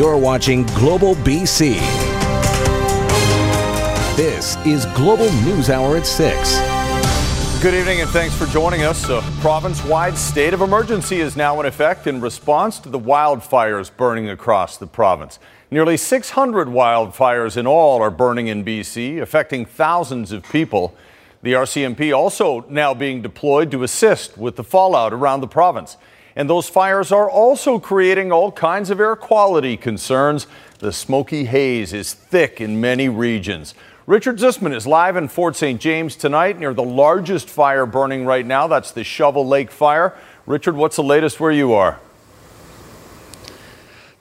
You're watching Global BC. This is Global News Hour at 6. Good evening and thanks for joining us. A province wide state of emergency is now in effect in response to the wildfires burning across the province. Nearly 600 wildfires in all are burning in BC, affecting thousands of people. The RCMP also now being deployed to assist with the fallout around the province. And those fires are also creating all kinds of air quality concerns. The smoky haze is thick in many regions. Richard Zussman is live in Fort St. James tonight near the largest fire burning right now. That's the Shovel Lake fire. Richard, what's the latest where you are?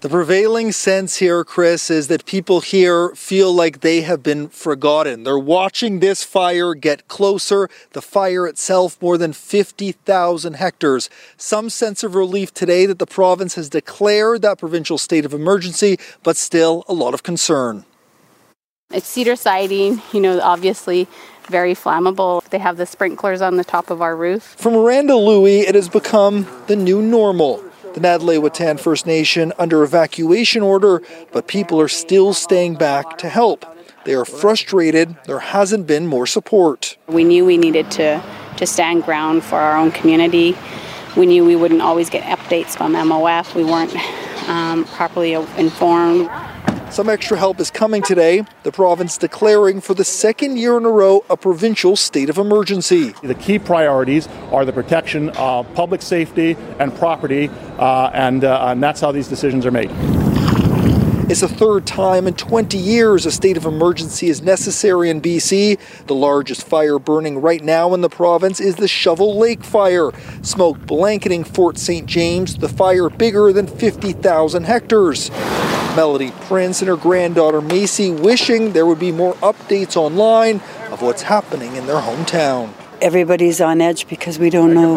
The prevailing sense here, Chris, is that people here feel like they have been forgotten. They're watching this fire get closer. The fire itself, more than 50,000 hectares. Some sense of relief today that the province has declared that provincial state of emergency, but still a lot of concern. It's cedar siding, you know, obviously very flammable. They have the sprinklers on the top of our roof. For Miranda Louie, it has become the new normal the Nadleh First Nation under evacuation order, but people are still staying back to help. They are frustrated there hasn't been more support. We knew we needed to, to stand ground for our own community. We knew we wouldn't always get updates from MOF. We weren't um, properly informed. Some extra help is coming today. The province declaring for the second year in a row a provincial state of emergency. The key priorities are the protection of public safety and property, uh, and, uh, and that's how these decisions are made. It's the third time in 20 years a state of emergency is necessary in BC. The largest fire burning right now in the province is the Shovel Lake fire. Smoke blanketing Fort St. James, the fire bigger than 50,000 hectares. Melody Prince and her granddaughter Macy wishing there would be more updates online of what's happening in their hometown. Everybody's on edge because we don't know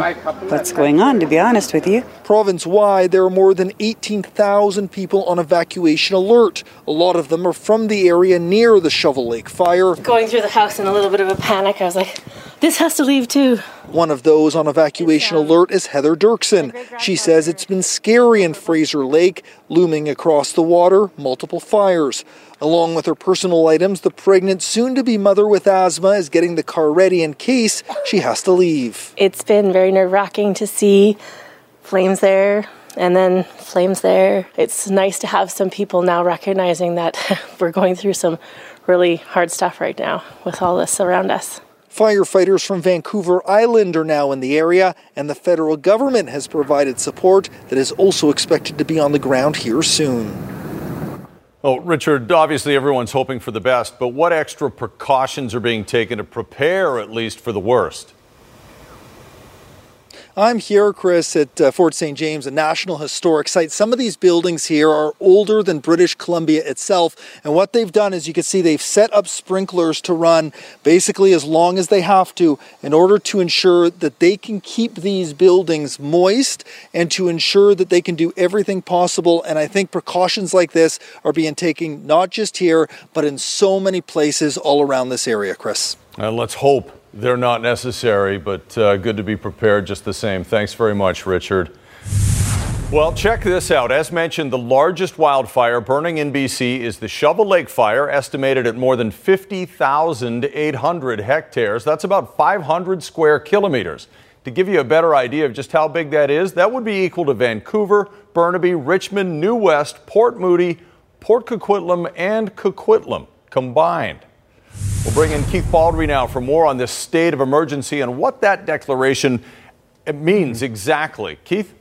what's going on, to be honest with you. Province wide, there are more than 18,000 people on evacuation alert. A lot of them are from the area near the Shovel Lake fire. Going through the house in a little bit of a panic, I was like, this has to leave too. One of those on evacuation alert is Heather Dirksen. She says it's been scary in Fraser Lake, looming across the water, multiple fires. Along with her personal items, the pregnant, soon to be mother with asthma is getting the car ready in case she has to leave. It's been very nerve wracking to see flames there and then flames there. It's nice to have some people now recognizing that we're going through some really hard stuff right now with all this around us. Firefighters from Vancouver Island are now in the area, and the federal government has provided support that is also expected to be on the ground here soon. Oh, Richard, obviously everyone's hoping for the best, but what extra precautions are being taken to prepare at least for the worst? I'm here, Chris, at uh, Fort St. James, a National Historic Site. Some of these buildings here are older than British Columbia itself. And what they've done is you can see they've set up sprinklers to run basically as long as they have to in order to ensure that they can keep these buildings moist and to ensure that they can do everything possible. And I think precautions like this are being taken not just here, but in so many places all around this area, Chris. Uh, let's hope they're not necessary, but uh, good to be prepared just the same. Thanks very much, Richard. Well, check this out. As mentioned, the largest wildfire burning in BC is the Shovel Lake fire, estimated at more than 50,800 hectares. That's about 500 square kilometers. To give you a better idea of just how big that is, that would be equal to Vancouver, Burnaby, Richmond, New West, Port Moody, Port Coquitlam, and Coquitlam combined. We'll bring in Keith Baldrey now for more on this state of emergency and what that declaration means exactly. Keith?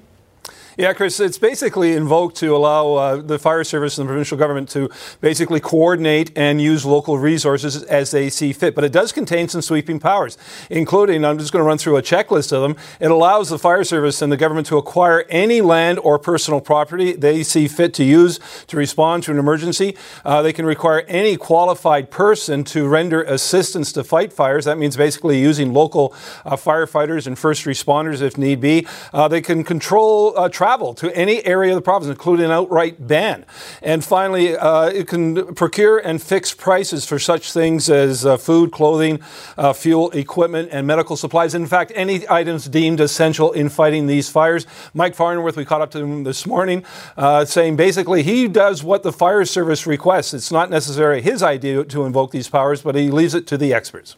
Yeah, Chris, it's basically invoked to allow uh, the fire service and the provincial government to basically coordinate and use local resources as they see fit. But it does contain some sweeping powers, including, I'm just going to run through a checklist of them. It allows the fire service and the government to acquire any land or personal property they see fit to use to respond to an emergency. Uh, they can require any qualified person to render assistance to fight fires. That means basically using local uh, firefighters and first responders if need be. Uh, they can control uh, travel to any area of the province, including an outright ban. And finally, uh, it can procure and fix prices for such things as uh, food, clothing, uh, fuel, equipment, and medical supplies. In fact, any items deemed essential in fighting these fires. Mike Farnworth, we caught up to him this morning, uh, saying basically he does what the fire service requests. It's not necessarily his idea to invoke these powers, but he leaves it to the experts.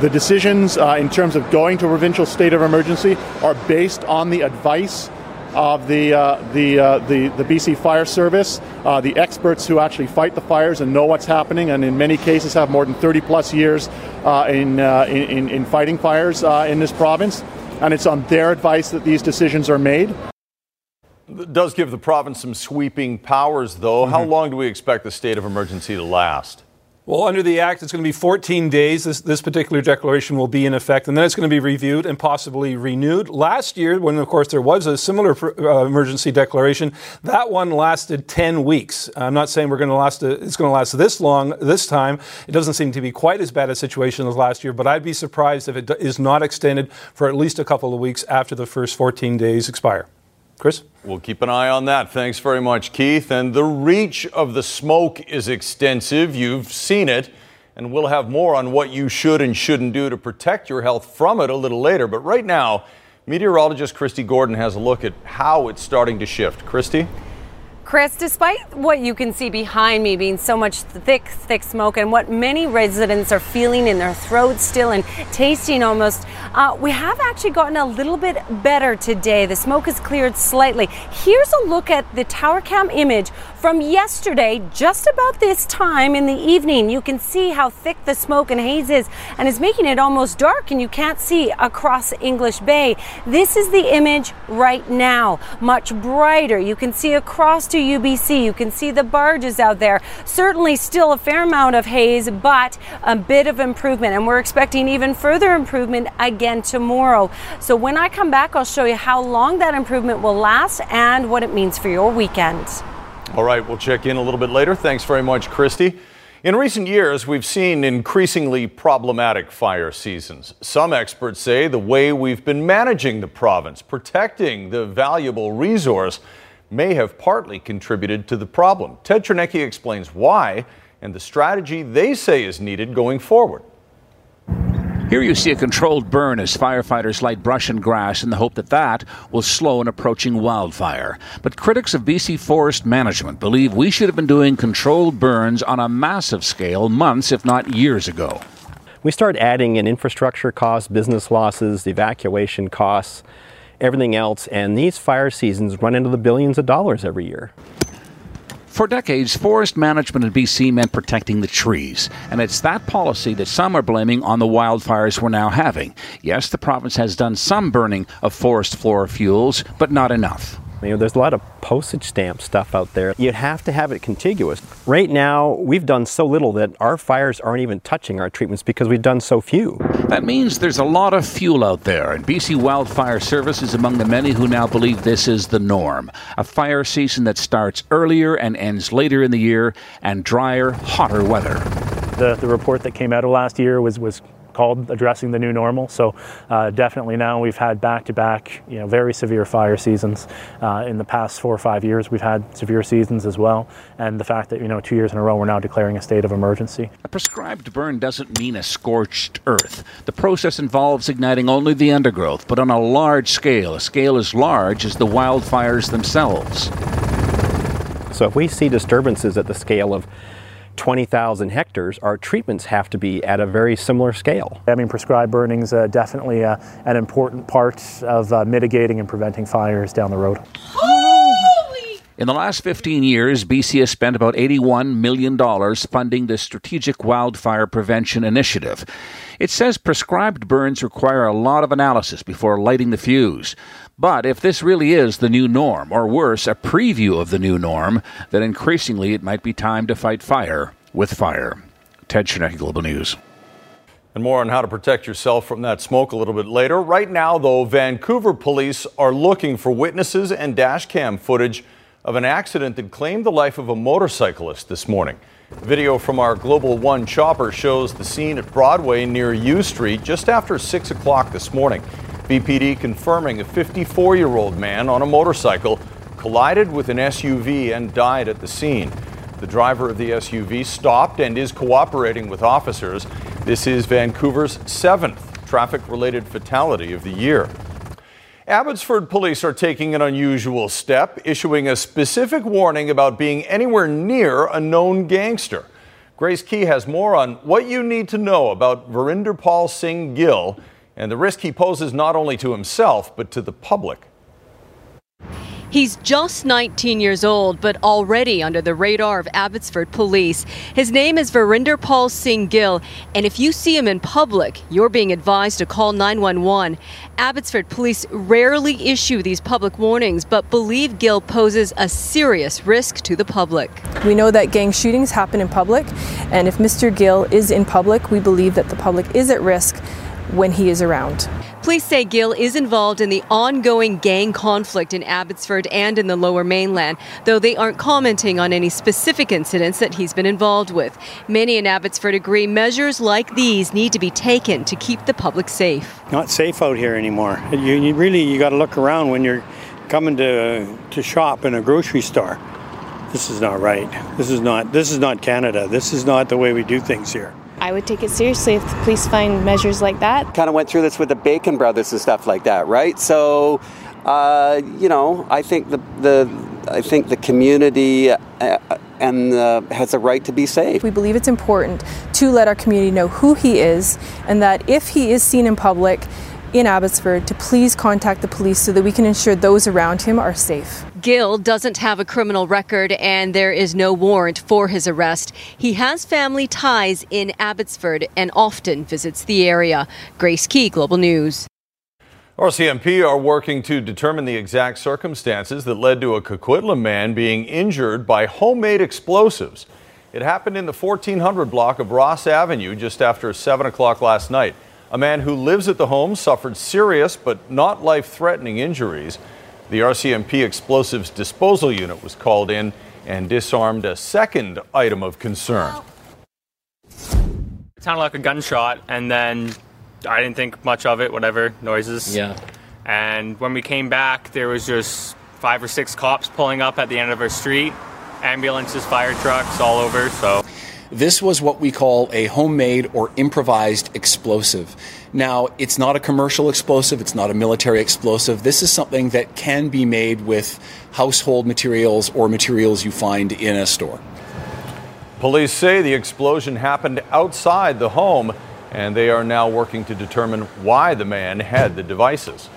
The decisions uh, in terms of going to a provincial state of emergency are based on the advice of the, uh, the, uh, the, the BC Fire Service, uh, the experts who actually fight the fires and know what's happening, and in many cases have more than 30 plus years uh, in, uh, in, in, fighting fires in this province. And it's on their advice that these decisions are made. It does give the province some sweeping powers, though. Mm-hmm. How long do we expect the state of emergency to last? Well, under the Act, it's going to be 14 days. This, this particular declaration will be in effect, and then it's going to be reviewed and possibly renewed. Last year, when, of course, there was a similar uh, emergency declaration, that one lasted 10 weeks. I'm not saying we're going to last, a, it's going to last this long this time. It doesn't seem to be quite as bad a situation as last year, but I'd be surprised if it is not extended for at least a couple of weeks after the first 14 days expire. Chris? We'll keep an eye on that. Thanks very much, Keith. And the reach of the smoke is extensive. You've seen it. And we'll have more on what you should and shouldn't do to protect your health from it a little later. But right now, meteorologist Kristi Gordon has a look at how it's starting to shift. Kristi? Chris, despite what you can see behind me being so much thick, thick smoke and what many residents are feeling in their throats still and tasting almost, uh, we have actually gotten a little bit better today. The smoke has cleared slightly. Here's a look at the tower cam image from yesterday, just about this time in the evening. You can see how thick the smoke and haze is and it's making it almost dark and you can't see across English Bay. This is the image right now, much brighter. You can see across to UBC. You can see the barges out there. Certainly still a fair amount of haze, but a bit of improvement. And we're expecting even further improvement again tomorrow. So when I come back, I'll show you how long that improvement will last and what it means for your weekend. All right, we'll check in a little bit later. Thanks very much, Kristi. In recent years, we've seen increasingly problematic fire seasons. Some experts say the way we've been managing the province, protecting the valuable resource, may have partly contributed to the problem. Ted Chernecki explains why and the strategy they say is needed going forward. Here you see a controlled burn as firefighters light brush and grass in the hope that that will slow an approaching wildfire. But critics of BC forest management believe we should have been doing controlled burns on a massive scale months, if not years ago. We start adding in infrastructure costs, business losses, evacuation costs everything else, and these fire seasons run into the billions of dollars every year. For decades, forest management in BC meant protecting the trees, and it's that policy that some are blaming on the wildfires we're now having. Yes, the province has done some burning of forest floor fuels, but not enough. You know, there's a lot of postage stamp stuff out there. You'd have to have it contiguous. Right now, we've done so little that our fires aren't even touching our treatments because we've done so few. That means there's a lot of fuel out there, and BC Wildfire Service is among the many who now believe this is the norm. A fire season that starts earlier and ends later in the year, and drier, hotter weather. The, the report that came out of last year was, was called addressing the new normal. So uh, definitely now we've had back-to-back, you know, very severe fire seasons. Uh, in the past four or five years, we've had severe seasons as well. And the fact that you know two years in a row we're now declaring a state of emergency. A prescribed burn doesn't mean a scorched earth. The process involves igniting only the undergrowth, but on a large scale, a scale as large as the wildfires themselves. So if we see disturbances at the scale of 20,000 hectares, our treatments have to be at a very similar scale. I mean, prescribed burning is uh, definitely uh, an important part of uh, mitigating and preventing fires down the road. In the last 15 years, BC has spent about $81 million funding the Strategic Wildfire Prevention Initiative. It says prescribed burns require a lot of analysis before lighting the fuse. But if this really is the new norm, or worse, a preview of the new norm, then increasingly it might be time to fight fire with fire. Ted Chernecki, Global News. And more on how to protect yourself from that smoke a little bit later. Right now, though, Vancouver police are looking for witnesses and dash cam footage of an accident that claimed the life of a motorcyclist this morning. Video from our Global One chopper shows the scene at Broadway near Yew Street just after 6 o'clock this morning. VPD confirming a 54 year old man on a motorcycle collided with an SUV and died at the scene. The driver of the SUV stopped and is cooperating with officers. This is Vancouver's seventh traffic related fatality of the year. Abbotsford police are taking an unusual step, issuing a specific warning about being anywhere near a known gangster. Grace Ke has more on what you need to know about Verinder Paul Singh Gill and the risk he poses not only to himself, but to the public. He's just 19 years old, but already under the radar of Abbotsford police. His name is Verinder Paul Singh Gill, and if you see him in public, you're being advised to call 911. Abbotsford police rarely issue these public warnings, but believe Gill poses a serious risk to the public. We know that gang shootings happen in public, and if Mr. Gill is in public, we believe that the public is at risk when he is around. Police say Gill is involved in the ongoing gang conflict in Abbotsford and in the lower mainland, though they aren't commenting on any specific incidents that he's been involved with. Many in Abbotsford agree measures like these need to be taken to keep the public safe. Not safe out here anymore. You, you really you got to look around when you're coming to to shop in a grocery store. This is not right. This is not this is not Canada. This is not the way we do things here. I would take it seriously if the police find measures like that. Kind of went through this with the Bacon Brothers and stuff like that, right? So, uh, you know, I think the the I think the community uh, and uh, has a right to be safe. We believe it's important to let our community know who he is, and that if he is seen in public in Abbotsford, to please contact the police so that we can ensure those around him are safe. Gill doesn't have a criminal record and there is no warrant for his arrest. He has family ties in Abbotsford and often visits the area. Grace Ke, Global News. RCMP are working to determine the exact circumstances that led to a Coquitlam man being injured by homemade explosives. It happened in the 1400 block of Ross Avenue just after 7 o'clock last night. A man who lives at the home suffered serious but not life threatening injuries. The RCMP explosives disposal unit was called in and disarmed a second item of concern. It sounded like a gunshot, and then I didn't think much of it, whatever, noises. Yeah. And when we came back, there was just five or six cops pulling up at the end of our street, ambulances, fire trucks all over, so. This was what we call a homemade or improvised explosive. Now, it's not a commercial explosive, it's not a military explosive. This is something that can be made with household materials or materials you find in a store. Police say the explosion happened outside the home, and they are now working to determine why the man had the devices.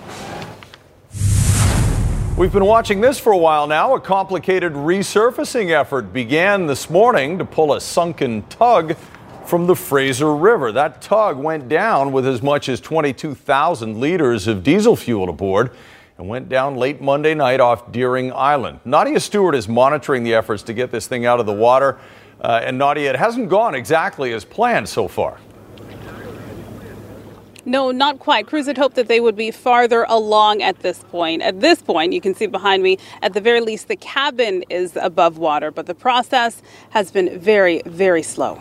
We've been watching this for a while now. A complicated resurfacing effort began this morning to pull a sunken tug from the Fraser River. That tug went down with as much as 22,000 liters of diesel fuel aboard and went down late Monday night off Deering Island. Nadia Stewart is monitoring the efforts to get this thing out of the water. Uh, and Nadia, it hasn't gone exactly as planned so far. No, not quite. Crews had hoped that they would be farther along at this point. At this point, you can see behind me, at the very least, the cabin is above water, but the process has been very, very slow.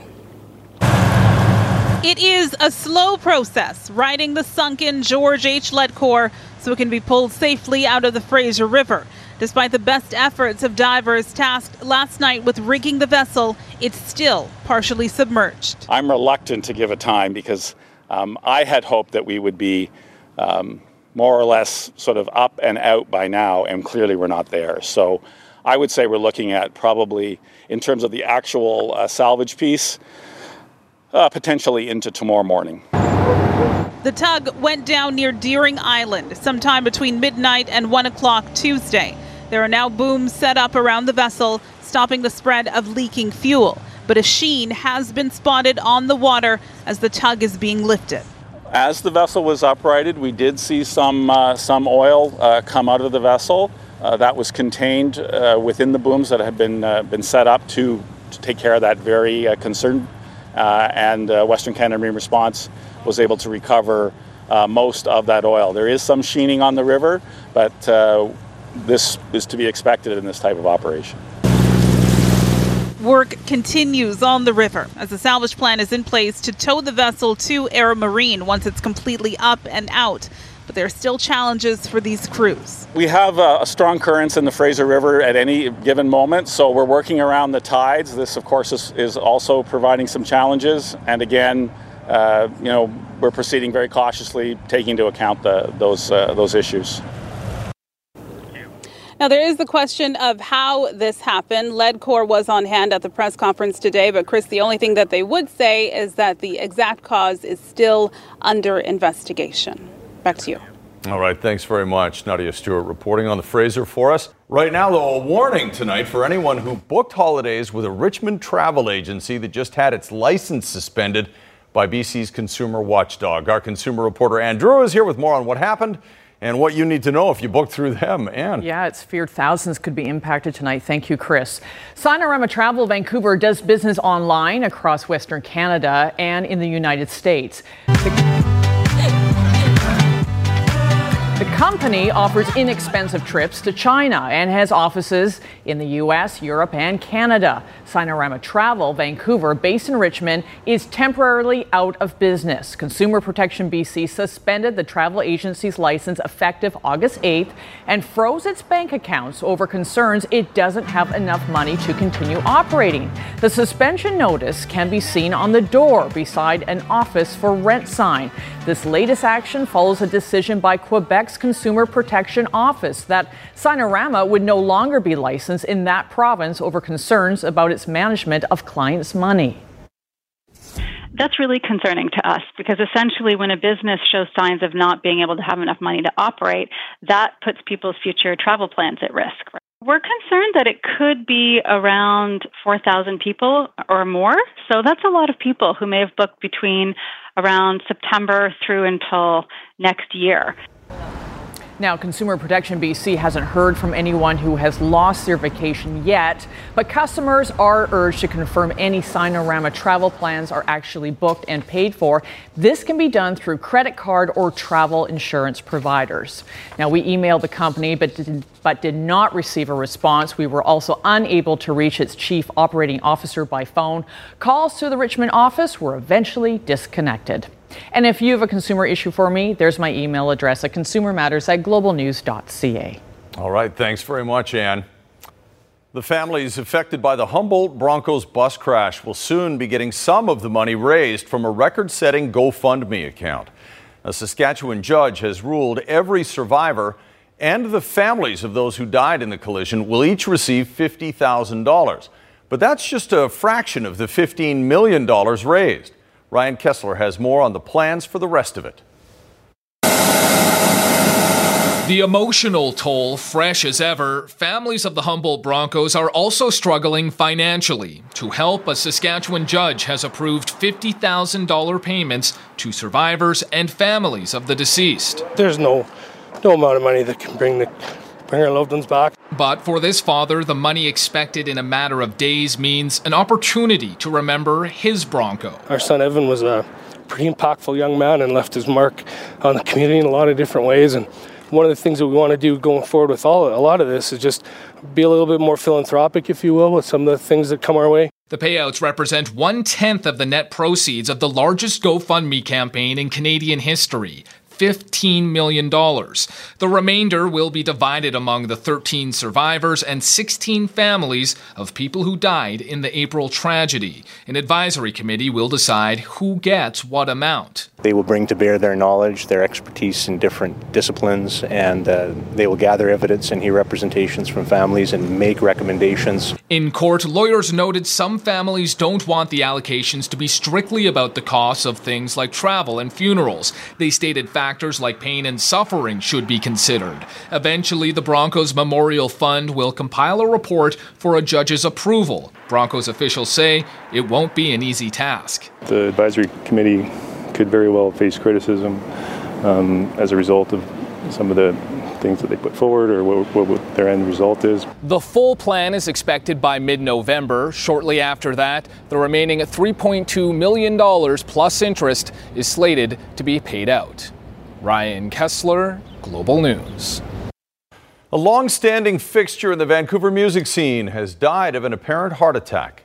It is a slow process, riding the sunken George H. Ledcor so it can be pulled safely out of the Fraser River. Despite the best efforts of divers tasked last night with rigging the vessel, it's still partially submerged. I'm reluctant to give a time because um, I had hoped that we would be um, more or less sort of up and out by now, and clearly we're not there. So I would say we're looking at probably, in terms of the actual uh, salvage piece, uh, potentially into tomorrow morning. The tug went down near Deering Island sometime between midnight and 1 o'clock Tuesday. There are now booms set up around the vessel, stopping the spread of leaking fuel. But a sheen has been spotted on the water as the tug is being lifted. As the vessel was uprighted, we did see some uh, some oil uh, come out of the vessel. Uh, that was contained uh, within the booms that had been uh, been set up to, to take care of that very uh, concern. and Western Canada Marine Response was able to recover most of that oil. There is some sheening on the river, but this is to be expected in this type of operation. Work continues on the river as a salvage plan is in place to tow the vessel to Air Marine once it's completely up and out. But there are still challenges for these crews. We have a strong currents in the Fraser River at any given moment, so we're working around the tides. This, of course, is, is also providing some challenges. And again, uh, you know, we're proceeding very cautiously, taking into account the, those uh, those issues. Now, there is the question of how this happened. Ledcor was on hand at the press conference today, but Chris, the only thing that they would say is that the exact cause is still under investigation. Back to you. All right, thanks very much. Nadia Stewart reporting on the Fraser for us. Right now, though, a warning tonight for anyone who booked holidays with a Richmond travel agency that just had its license suspended by BC's consumer watchdog. Our consumer reporter Anne Drewa is here with more on what happened and what you need to know if you book through them. And yeah, it's feared thousands could be impacted tonight. Thank you, Chris. Sinorama Travel Vancouver does business online across Western Canada and in the United States. The- the company offers inexpensive trips to China and has offices in the US, Europe, and Canada. Sinorama Travel Vancouver, based in Richmond, is temporarily out of business. Consumer Protection BC suspended the travel agency's license effective August 8th and froze its bank accounts over concerns it doesn't have enough money to continue operating. The suspension notice can be seen on the door beside an office for rent sign. This latest action follows a decision by Quebec's Consumer Protection Office that Sinorama would no longer be licensed in that province over concerns about its management of clients' money. That's really concerning to us because essentially, when a business shows signs of not being able to have enough money to operate, that puts people's future travel plans at risk. We're concerned that it could be around 4,000 people or more. So that's a lot of people who may have booked between around September through until next year. Now, Consumer Protection BC hasn't heard from anyone who has lost their vacation yet, but customers are urged to confirm any Sinorama travel plans are actually booked and paid for. This can be done through credit card or travel insurance providers. Now, we emailed the company but did, but did not receive a response. We were also unable to reach its chief operating officer by phone. Calls to the Richmond office were eventually disconnected. And if you have a consumer issue for me, there's my email address at consumermatters at globalnews.ca. All right, thanks very much, Anne. The families affected by the Humboldt Broncos bus crash will soon be getting some of the money raised from a record setting GoFundMe account. A Saskatchewan judge has ruled every survivor and the families of those who died in the collision will each receive $50,000. But that's just a fraction of the $15 million raised. Ryan Kessler has more on the plans for the rest of it. The emotional toll fresh as ever, families of the Humboldt Broncos are also struggling financially. To help, a Saskatchewan judge has approved $50,000 payments to survivors and families of the deceased. There's no no amount of money that can bring the bring our loved ones back. But for this father, the money expected in a matter of days means an opportunity to remember his Bronco. Our son Evan was a pretty impactful young man and left his mark on the community in a lot of different ways. And one of the things that we want to do going forward with all a lot of this is just be a little bit more philanthropic, if you will, with some of the things that come our way. The payouts represent one tenth of the net proceeds of the largest GoFundMe campaign in Canadian history. $15 million. The remainder will be divided among the 13 survivors and 16 families of people who died in the April tragedy. An advisory committee will decide who gets what amount. They will bring to bear their knowledge, their expertise in different disciplines, and uh, they will gather evidence and hear representations from families and make recommendations. In court, lawyers noted some families don't want the allocations to be strictly about the costs of things like travel and funerals. They stated facts factors like pain and suffering should be considered. Eventually, the Broncos Memorial Fund will compile a report for a judge's approval. Broncos officials say it won't be an easy task. The advisory committee could very well face criticism um, as a result of some of the things that they put forward or what, what their end result is. The full plan is expected by mid November. Shortly after that, the remaining $3.2 million plus interest is slated to be paid out. Ryan Kessler, Global News. A long standing fixture in the Vancouver music scene has died of an apparent heart attack.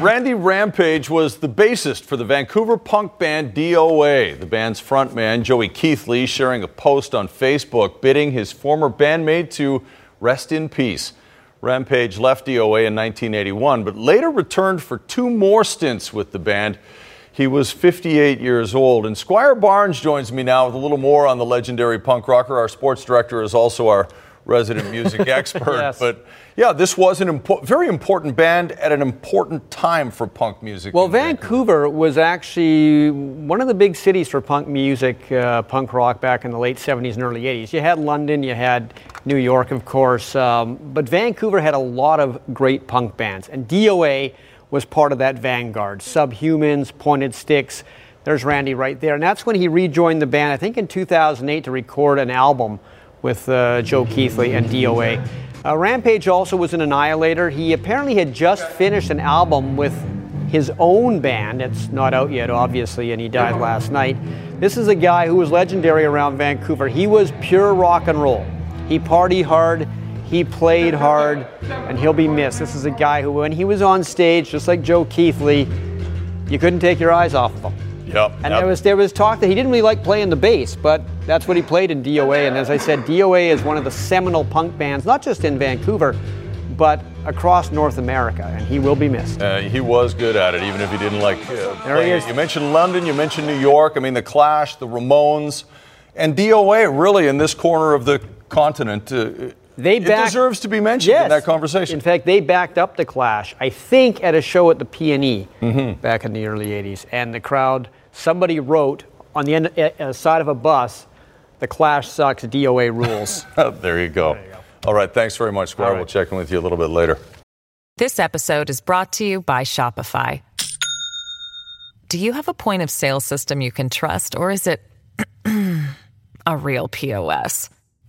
Randy Rampage was the bassist for the Vancouver punk band DOA. The band's frontman, Joey Keithley, sharing a post on Facebook bidding his former bandmate to rest in peace. Rampage left DOA in 1981, but later returned for two more stints with the band. He was 58 years old. And Squire Barnes joins me now with a little more on the legendary punk rocker. Our sports director is also our resident music expert. yes. But yeah, this was an impo- very important band at an important time for punk music. Well, Vancouver, Vancouver, was actually one of the big cities for punk music, uh, punk rock back in the late 70s and early 80s. You had London, you had New York, of course, um, but Vancouver had a lot of great punk bands, and DOA was part of that vanguard. Subhumans, Pointed Sticks. There's Randy right there. And that's when he rejoined the band, I think in 2008, to record an album with uh, Joe Keithley and DOA. Uh, Rampage also was an Annihilator. He apparently had just finished an album with his own band. It's not out yet, obviously, and he died last night. This is a guy who was legendary around Vancouver. He was pure rock and roll. He party hard, he played hard, and he'll be missed. This is a guy who, when he was on stage, just like Joe Keithley, you couldn't take your eyes off of him. Yep. And yep. there was there was talk that he didn't really like playing the bass, but that's what he played in DOA. And as I said, DOA is one of the seminal punk bands, not just in Vancouver, but across North America, and he will be missed. Uh, he was good at it, even if he didn't like. Uh, he is. You mentioned London, you mentioned New York. I mean, the Clash, the Ramones, and DOA. Really, in this corner of the continent. Uh, they backed, it deserves to be mentioned yes. in that conversation. In fact, they backed up the Clash, I think, at a show at the PNE mm-hmm. back in the early '80s, and the crowd somebody wrote on the end, uh, side of a bus, "The Clash sucks. DOA rules." there, you go. there, you go. All right. Thanks very much, Squire. Right. We'll check in with you a little bit later. This episode is brought to you by Shopify. Do you have a point of sale system you can trust, or is it a real POS?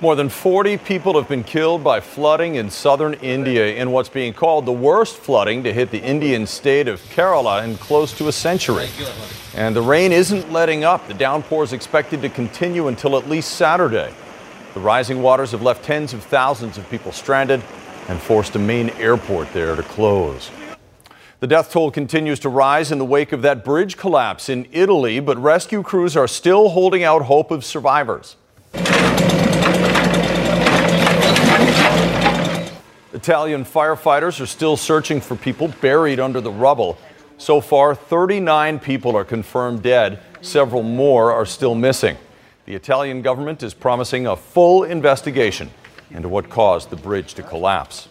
More than 40 people have been killed by flooding in southern India in what's being called the worst flooding to hit the Indian state of Kerala in close to a century. And the rain isn't letting up. The downpour is expected to continue until at least Saturday. The rising waters have left tens of thousands of people stranded and forced a main airport there to close. The death toll continues to rise in the wake of that bridge collapse in Italy, but rescue crews are still holding out hope of survivors. Italian firefighters are still searching for people buried under the rubble. So far, 39 people are confirmed dead. Several more are still missing. The Italian government is promising a full investigation into what caused the bridge to collapse.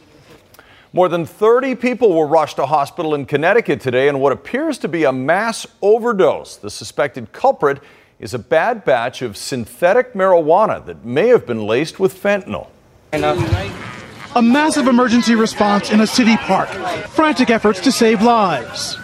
More than 30 people were rushed to hospital in Connecticut today in what appears to be a mass overdose. The suspected culprit is a bad batch of synthetic marijuana that may have been laced with fentanyl. A massive emergency response in a city park, frantic efforts to save lives.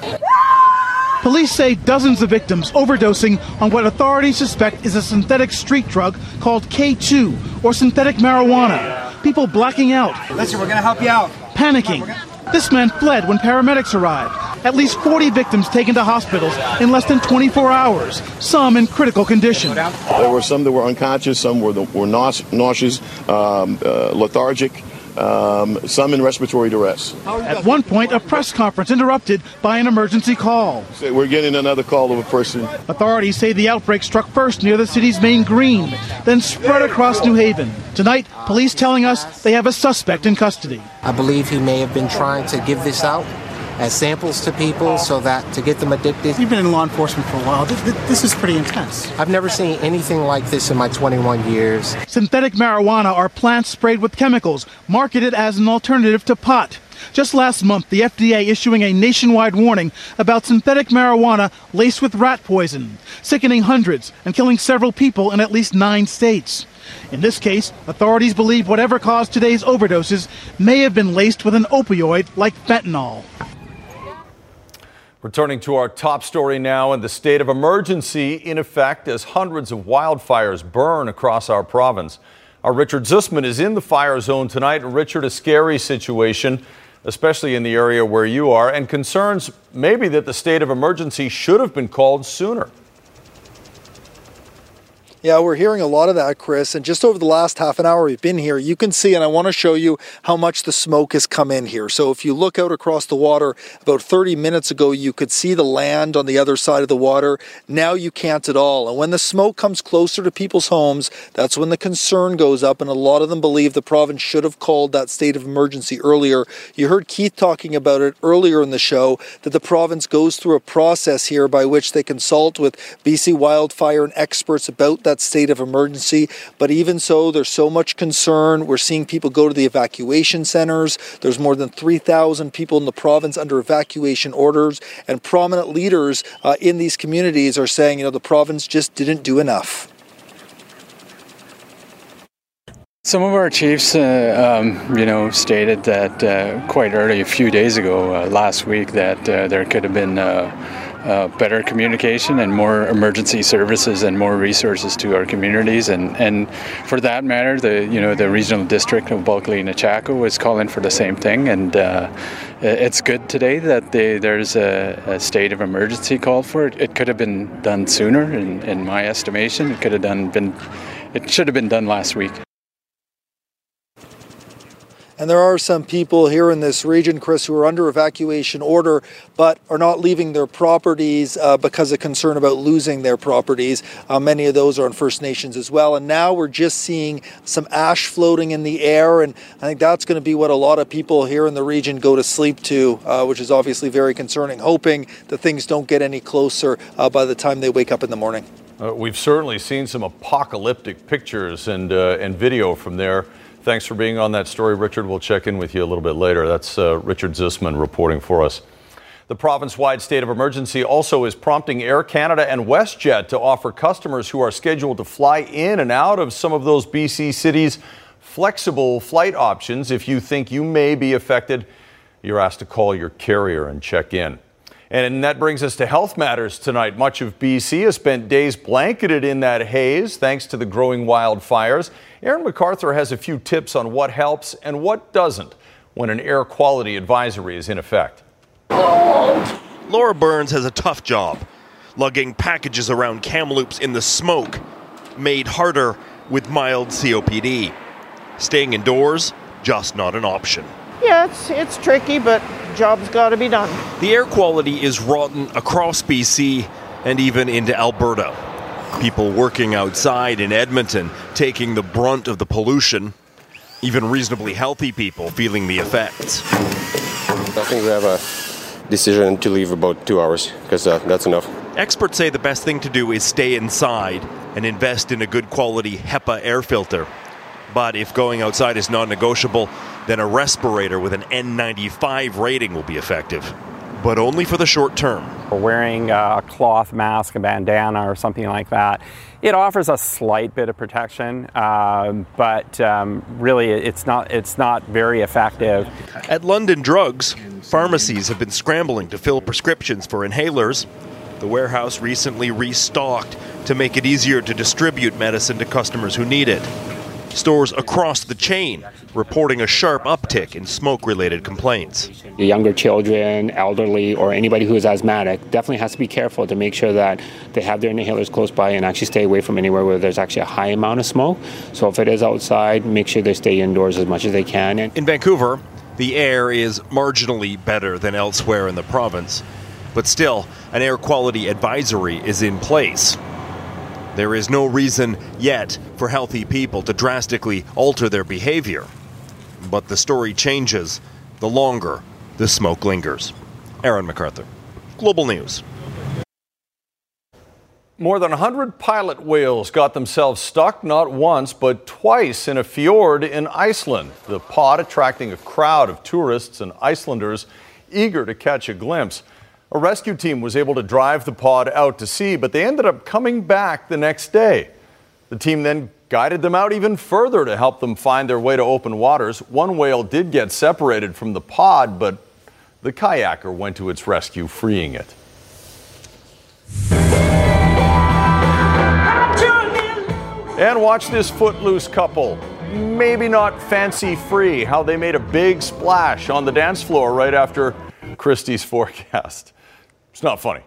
Police say dozens of victims overdosing on what authorities suspect is a synthetic street drug called K2 or synthetic marijuana. People blacking out. Listen, we're going to help you out. Panicking. This man fled when paramedics arrived. At least 40 victims taken to hospitals in less than 24 hours, some in critical condition. There were some that were unconscious, some were, were nauseous, um, uh, lethargic. um, some in respiratory duress. At one point, a press conference interrupted by an emergency call. We're getting another call of a person. Authorities say the outbreak struck first near the city's main green, then spread across New Haven. Tonight, police telling us they have a suspect in custody. I believe he may have been trying to give this out as samples to people so that to get them addicted. You've been in law enforcement for a while. This, this, is pretty intense. I've never seen anything like this in my 21 years. Synthetic marijuana are plants sprayed with chemicals, marketed as an alternative to pot. Just last month, the FDA issuing a nationwide warning about synthetic marijuana laced with rat poison, sickening hundreds and killing several people in at least nine states. In this case, authorities believe whatever caused today's overdoses may have been laced with an opioid like fentanyl. Returning to our top story now, and the state of emergency in effect as hundreds of wildfires burn across our province. Our Richard Zussman is in the fire zone tonight. Richard, a scary situation, especially in the area where you are, and concerns maybe that the state of emergency should have been called sooner. Yeah, we're hearing a lot of that, Chris. And just over the last half an hour we've been here, you can see, and I want to show you how much the smoke has come in here. So if you look out across the water, about 30 minutes ago, you could see the land on the other side of the water. Now you can't at all. And when the smoke comes closer to people's homes, that's when the concern goes up. And a lot of them believe the province should have called that state of emergency earlier. You heard Keith talking about it earlier in the show that the province goes through a process here by which they consult with BC wildfire and experts about that that state of emergency. But even so, there's so much concern. We're seeing people go to the evacuation centers. There's more than 3,000 people in the province under evacuation orders, and prominent leaders uh, in these communities are saying, you know, the province just didn't do enough. Some of our chiefs, uh, um, you know, stated that uh, quite early, a few days ago, uh, last week, that uh, there could have been uh, better communication and more emergency services and more resources to our communities. And, and for that matter, the you know the regional district of Bulkley and Nechako is calling for the same thing. And uh, it's good today that they, there's a, a, state of emergency called for it. It could have been done sooner, in, in my estimation. It could have done been. It should have been done last week. And there are some people here in this region, Chris, who are under evacuation order but are not leaving their properties uh, because of concern about losing their properties. Uh, many of those are on First Nations as well. And now we're just seeing some ash floating in the air. And I think that's going to be what a lot of people here in the region go to sleep to, uh, which is obviously very concerning, hoping that things don't get any closer uh, by the time they wake up in the morning. Uh, we've certainly seen some apocalyptic pictures and, uh, and video from there. Thanks for being on that story, Richard. We'll check in with you a little bit later. That's uh, Richard Zussman reporting for us. The province wide state of emergency also is prompting Air Canada and WestJet to offer customers who are scheduled to fly in and out of some of those BC cities flexible flight options. If you think you may be affected, you're asked to call your carrier and check in. And that brings us to health matters tonight. Much of BC has spent days blanketed in that haze thanks to the growing wildfires. Aaron MacArthur has a few tips on what helps and what doesn't when an air quality advisory is in effect. Laura Burns has a tough job, lugging packages around Kamloops in the smoke, made harder with mild COPD. Staying indoors, just not an option. Yeah, it's, it's tricky, but job's got to be done. The air quality is rotten across BC and even into Alberta. People working outside in Edmonton taking the brunt of the pollution, even reasonably healthy people feeling the effects. I think we have a decision to leave about two hours because uh, that's enough. Experts say the best thing to do is stay inside and invest in a good quality HEPA air filter. But if going outside is non negotiable, then a respirator with an N95 rating will be effective. But only for the short term. Wearing a cloth mask, a bandana, or something like that, it offers a slight bit of protection, um, but um, really it's not, it's not very effective. At London Drugs, pharmacies have been scrambling to fill prescriptions for inhalers. The warehouse recently restocked to make it easier to distribute medicine to customers who need it. Stores across the chain reporting a sharp uptick in smoke related complaints. The younger children, elderly, or anybody who is asthmatic definitely has to be careful to make sure that they have their inhalers close by and actually stay away from anywhere where there's actually a high amount of smoke. So if it is outside, make sure they stay indoors as much as they can. And in Vancouver, the air is marginally better than elsewhere in the province, but still, an air quality advisory is in place. There is no reason yet for healthy people to drastically alter their behavior. But the story changes the longer the smoke lingers. Aaron MacArthur, Global News. More than 100 pilot whales got themselves stuck not once but twice in a fjord in Iceland. The pod attracting a crowd of tourists and Icelanders eager to catch a glimpse. A rescue team was able to drive the pod out to sea, but they ended up coming back the next day. The team then guided them out even further to help them find their way to open waters. One whale did get separated from the pod, but the kayaker went to its rescue, freeing it. And watch this footloose couple. Maybe not fancy free, how they made a big splash on the dance floor right after Kristi's forecast. It's not funny.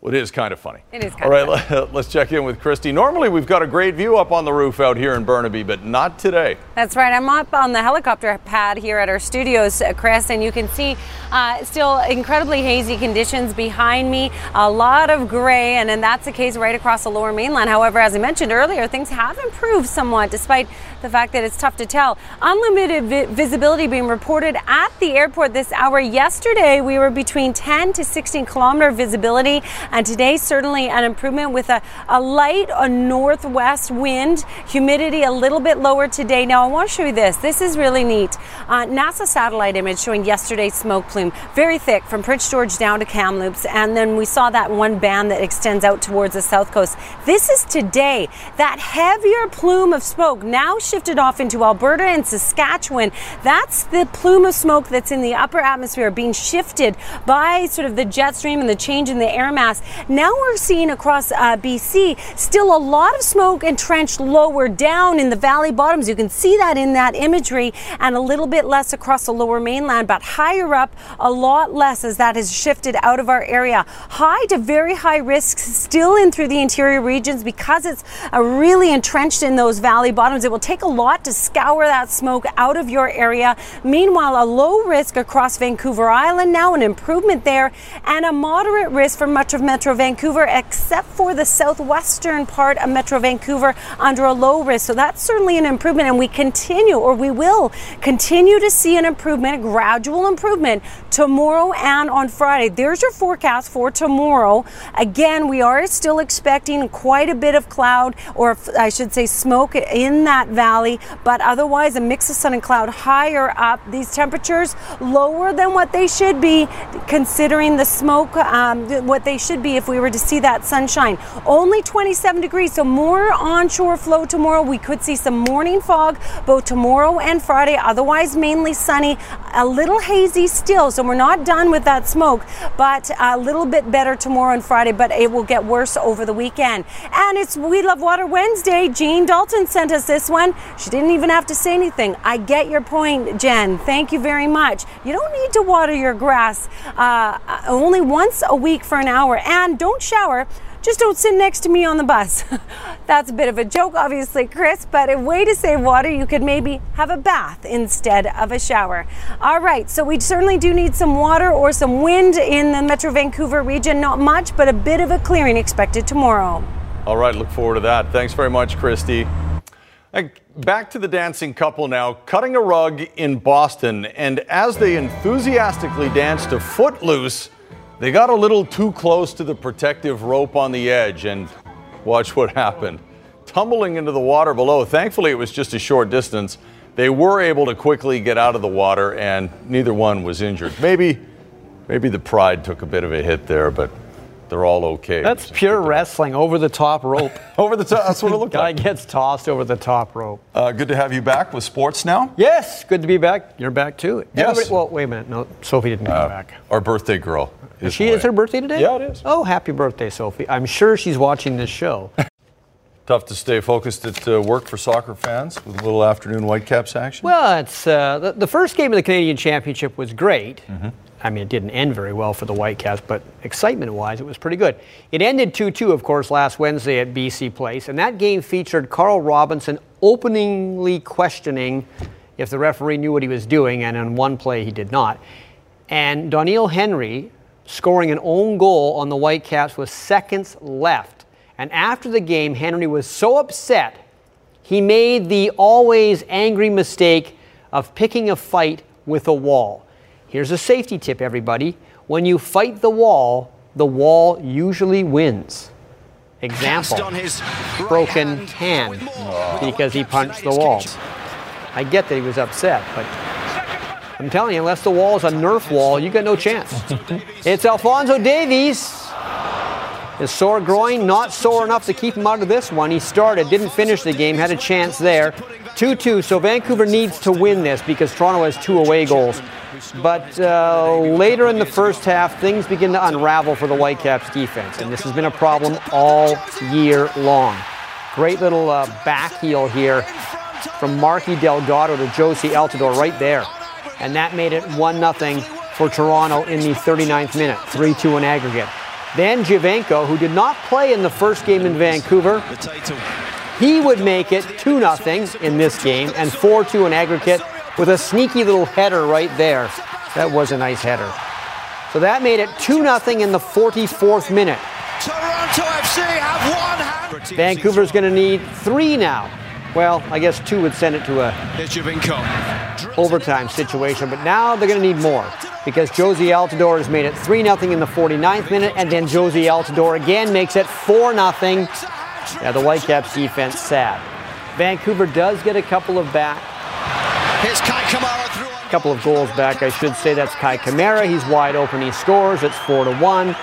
Well, it is kind of funny. It is kind All right, of funny. let, us check in with Kristi. Normally, we've got a great view up on the roof out here in Burnaby, but not today. That's right. I'm up on the helicopter pad here at our studios, uh, Chris, and you can see uh, still incredibly hazy conditions behind me. A lot of gray, and, and that's the case right across the lower mainland. However, as I mentioned earlier, things have improved somewhat despite the fact that it's tough to tell. Unlimited vi- visibility being reported at the airport this hour. Yesterday, we were between 10 to 16 kilometer visibility, and today, certainly an improvement with a, a light a northwest wind, humidity a little bit lower today. Now, I want to show you this. This is really neat. Uh, NASA satellite image showing yesterday's smoke plume, very thick from Prince George down to Kamloops, and then we saw that one band that extends out towards the south coast. This is today. That heavier plume of smoke now shifted off into Alberta and Saskatchewan. That's the plume of smoke that's in the upper atmosphere being shifted by sort of the jet stream and the change in the air mass. Now we're seeing across uh, BC still a lot of smoke entrenched lower down in the valley bottoms. You can see that in that imagery, and a little bit less across the lower mainland, but higher up, a lot less as that has shifted out of our area. High to very high risks still in through the interior regions because it's uh, really entrenched in those valley bottoms. It will take a lot to scour that smoke out of your area. Meanwhile, a low risk across Vancouver Island now, an improvement there, and a moderate risk for much of Metro Vancouver, except for the southwestern part of Metro Vancouver under a low risk. So that's certainly an improvement, and we continue, or we will continue to see an improvement, a gradual improvement tomorrow and on Friday. There's your forecast for tomorrow. Again, we are still expecting quite a bit of cloud, or I should say smoke in that valley, but otherwise a mix of sun and cloud higher up. These temperatures lower than what they should be, considering the smoke, um, what they should be if we were to see that sunshine. Only 27 degrees, so more onshore flow tomorrow. We could see some morning fog both tomorrow and Friday, otherwise mainly sunny, a little hazy still. So we're not done with that smoke, but a little bit better tomorrow and Friday, but it will get worse over the weekend. And it's We Love Water Wednesday. Jean Dalton sent us this one. She didn't even have to say anything. I get your point, Jen. Thank you very much. You don't need to water your grass uh, only once a week for an hour, and don't shower just don't sit next to me on the bus. That's a bit of a joke, obviously, Chris, but a way to save water, you could maybe have a bath instead of a shower. All right, so we certainly do need some water or some wind in the Metro Vancouver region. Not much, but a bit of a clearing expected tomorrow. All right, look forward to that. Thanks very much, Kristi. Back to the dancing couple now, cutting a rug in Boston, and as they enthusiastically danced to Footloose, they got a little too close to the protective rope on the edge, and watch what happened. Tumbling into the water below. Thankfully, it was just a short distance. They were able to quickly get out of the water, and neither one was injured. Maybe, maybe the pride took a bit of a hit there, but they're all okay. That's pure wrestling over the top rope. over the top. That's what it looked Guy like. Guy gets tossed over the top rope. Uh, good to have you back with sports now. Yes, good to be back. You're back too. Yes. Everybody- well, wait a minute. No, Sophie didn't come Uh, back. Our birthday girl. Is she away. is her birthday today? Yeah, it is. Oh, happy birthday, Sophie. I'm sure she's watching this show. Tough to stay focused at uh, work for soccer fans with a little afternoon Whitecaps action. Well, it's uh, the, the, first game of the Canadian Championship was great. Mm-hmm. I mean, it didn't end very well for the Whitecaps, but excitement wise, it was pretty good. It ended 2 2, of course, last Wednesday at BC Place, and that game featured Carl Robinson openingly questioning if the referee knew what he was doing, and in one play he did not. And Doneil Henry scoring an own goal on the Whitecaps with seconds left. And after the game, Henry was so upset, he made the always angry mistake of picking a fight with a wall. Here's a safety tip, everybody. When you fight the wall, the wall usually wins. Example broken hand because he punched the wall. I get that he was upset, but I'm telling you, unless the wall is a Nerf wall, you got no chance. it's Alphonso Davies. His sore groin, not sore enough to keep him out of this one. He started, didn't finish the game, had a chance there. 2 2, so Vancouver needs to win this because Toronto has two away goals. But uh, later in the first half, things begin to unravel for the Whitecaps defense, and this has been a problem all year long. Great little uh, back heel here from Marky Delgado to Jozy Altidore right there. And that made it 1 0 for Toronto in the 39th minute, 3 2 in aggregate. Then Giovinco, who did not play in the first game in Vancouver, he would make it 2 0 in this game and 4 2 in aggregate with a sneaky little header right there. That was a nice header. So that made it 2 0 in the 44th minute. Toronto FC have one. Vancouver's going to need three now. Well, I guess two would send it to a overtime situation, but now they're going to need more because Jozy Altidore has made it 3 0 in the 49th minute, and then Jozy Altidore again makes it 4 0. Yeah, the Whitecaps defense sad. Vancouver does get a couple of back Here's Kei Kamara through. A couple of goals back, I should say. That's Kei Kamara. He's wide open. He scores. It's four to one.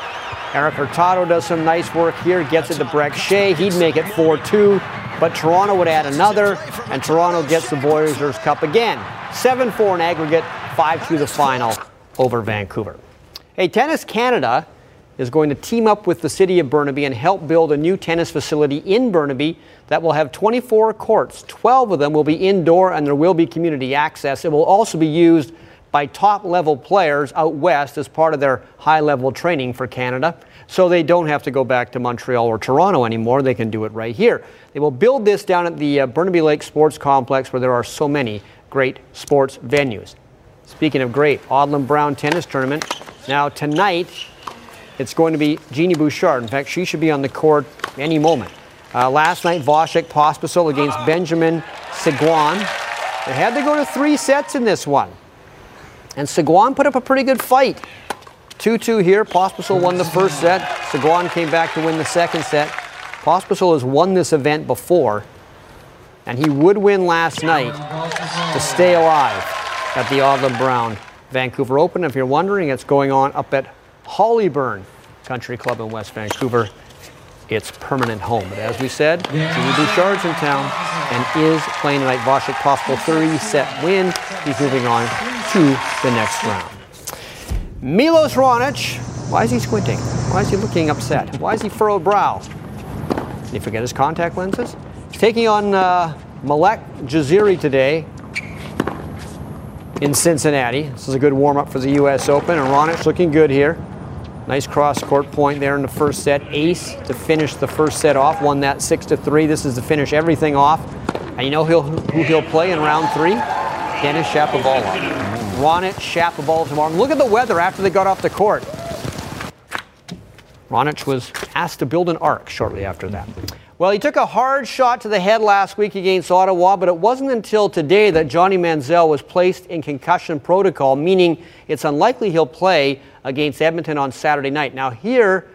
Erik Hurtado does some nice work here. Gets it to Brek Shea. He'd make it 4-2, but Toronto would add another, and Toronto gets the Voyageurs Cup again. 7-4 in aggregate, 5-2 the final over Vancouver. Hey, Tennis Canada is going to team up with the city of Burnaby and help build a new tennis facility in Burnaby that will have 24 courts. 12 of them will be indoor and there will be community access. It will also be used by top level players out west as part of their high level training for Canada. So they don't have to go back to Montreal or Toronto anymore. They can do it right here. They will build this down at the uh, Burnaby Lake Sports Complex where there are so many great sports venues. Speaking of great, Odlum Brown Tennis Tournament. Now, tonight, it's going to be Genie Bouchard. In fact, she should be on the court any moment. Uh, last night, Vasek Pospisil against Benjamin Sigouin. They had to go to three sets in this one. And Sigouin put up a pretty good fight. 2 2 here. Pospisil won the first set. Sigouin came back to win the second set. Pospisil has won this event before, and he would win last night to stay alive at the Odlum Brown Vancouver Open. If you're wondering, it's going on up at Hollyburn Country Club in West Vancouver, its permanent home. But as we said, Genie Bouchard's in town and is playing tonight. Vasek Pospisil 30 set win. He's moving on to the next round. Milos Raonic, why is he squinting? Why is he looking upset? Why is he furrowed brow? Did he forget his contact lenses? He's taking on uh, Malek Jaziri today in Cincinnati. This is a good warm up for the U.S. Open, and Raonic looking good here. Nice cross court point there in the first set. Ace to finish the first set off. Won that six to three. This is to finish everything off. And you know he'll, who he'll play in round three? Denis Shapovalov. Raonic Shapovalov tomorrow. look at the weather after they got off the court. Raonic was asked to build an ark shortly after that. Well, he took a hard shot to the head last week against Ottawa, but it wasn't until today that Johnny Manziel was placed in concussion protocol, meaning it's unlikely he'll play against Edmonton on Saturday night. Now, here,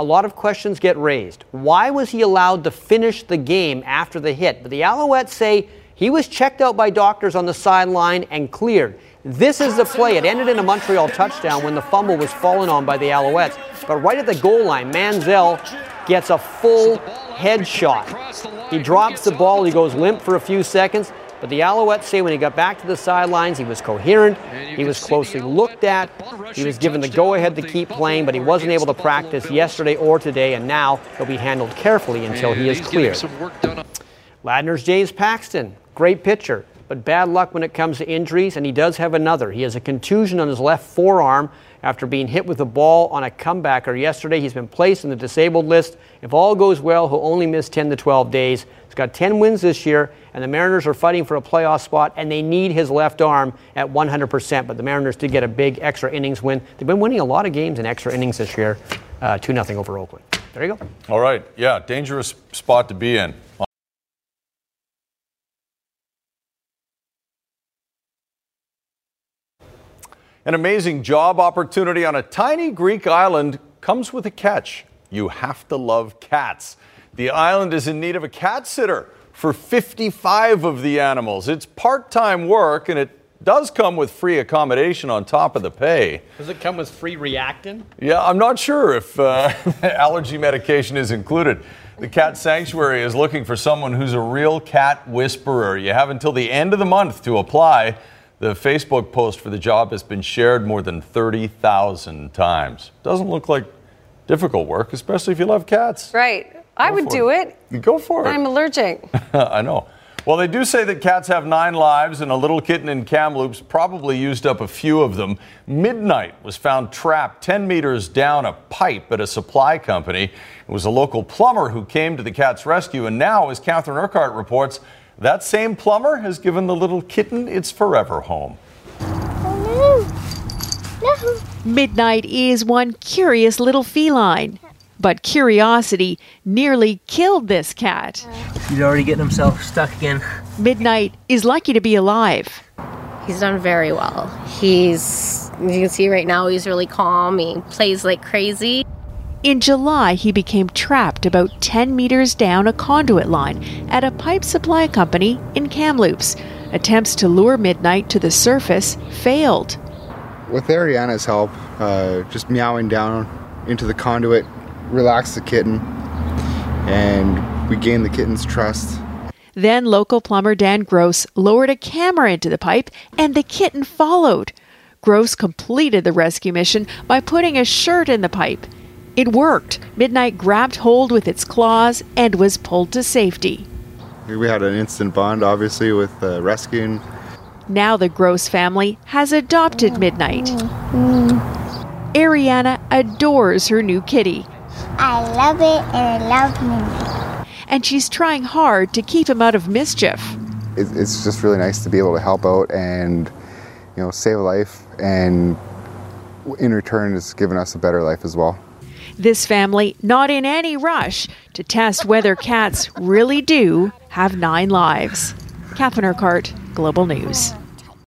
a lot of questions get raised. Why was he allowed to finish the game after the hit? But the Alouettes say he was checked out by doctors on the sideline and cleared. This is the play. It ended in a Montreal touchdown when the fumble was fallen on by the Alouettes. But right at the goal line, Manziel gets a full headshot. He drops the ball, he goes limp for a few seconds, But the Alouettes say when he got back to the sidelines, he was coherent, he was closely looked at, he was given the go ahead to keep playing, but he wasn't able to practice yesterday or today, and now he'll be handled carefully until he is cleared. Ladner's James Paxton, great pitcher, but bad luck when it comes to injuries, and he does have another. He has a contusion on his left forearm after being hit with the ball on a comebacker yesterday. He's been placed in the disabled list. If all goes well, he'll only miss 10 to 12 days. He's got 10 wins this year, and the Mariners are fighting for a playoff spot, and they need his left arm at 100%. But the Mariners did get a big extra innings win. They've been winning a lot of games in extra innings this year, uh, 2 0 over Oakland. There you go. All right. Yeah, dangerous spot to be in. An amazing job opportunity on a tiny Greek island comes with a catch. You have to love cats. The island is in need of a cat sitter for 55 of the animals. It's part time work and it does come with free accommodation on top of the pay. Does it come with free Reactine? Yeah, I'm not sure if uh, allergy medication is included. The Cat Sanctuary is looking for someone who's a real cat whisperer. You have until the end of the month to apply. The Facebook post for the job has been shared more than 30,000 times. Doesn't look like difficult work, especially if you love cats. Right. I would do it. You go for it. I'm allergic. I know. Well, they do say that cats have nine lives, and a little kitten in Kamloops probably used up a few of them. Midnight was found trapped 10 meters down a pipe at a supply company. It was a local plumber who came to the cat's rescue, and now, as Catherine Urquhart reports, that same plumber has given the little kitten its forever home. Midnight is one curious little feline, but curiosity nearly killed this cat. He's already getting himself stuck again. Midnight is lucky to be alive. He's done very well. He's, you can see right now, he's really calm. He plays like crazy. In July, he became trapped about 10 meters down a conduit line at a pipe supply company in Kamloops. Attempts to lure Midnight to the surface failed. With Ariana's help, uh, just meowing down into the conduit, relaxed the kitten, and we gained the kitten's trust. Then local plumber Dan Gross lowered a camera into the pipe, and the kitten followed. Gross completed the rescue mission by putting a shirt in the pipe. It worked. Midnight grabbed hold with its claws and was pulled to safety. We had an instant bond, obviously, with uh, rescuing. Now the Gross family has adopted Midnight. Ariana adores her new kitty. I love it and I love Midnight. And she's trying hard to keep him out of mischief. It's just really nice to be able to help out and, you know, save a life, and in return, it's given us a better life as well. This family not in any rush to test whether cats really do have nine lives. Catherine Urquhart, Global News.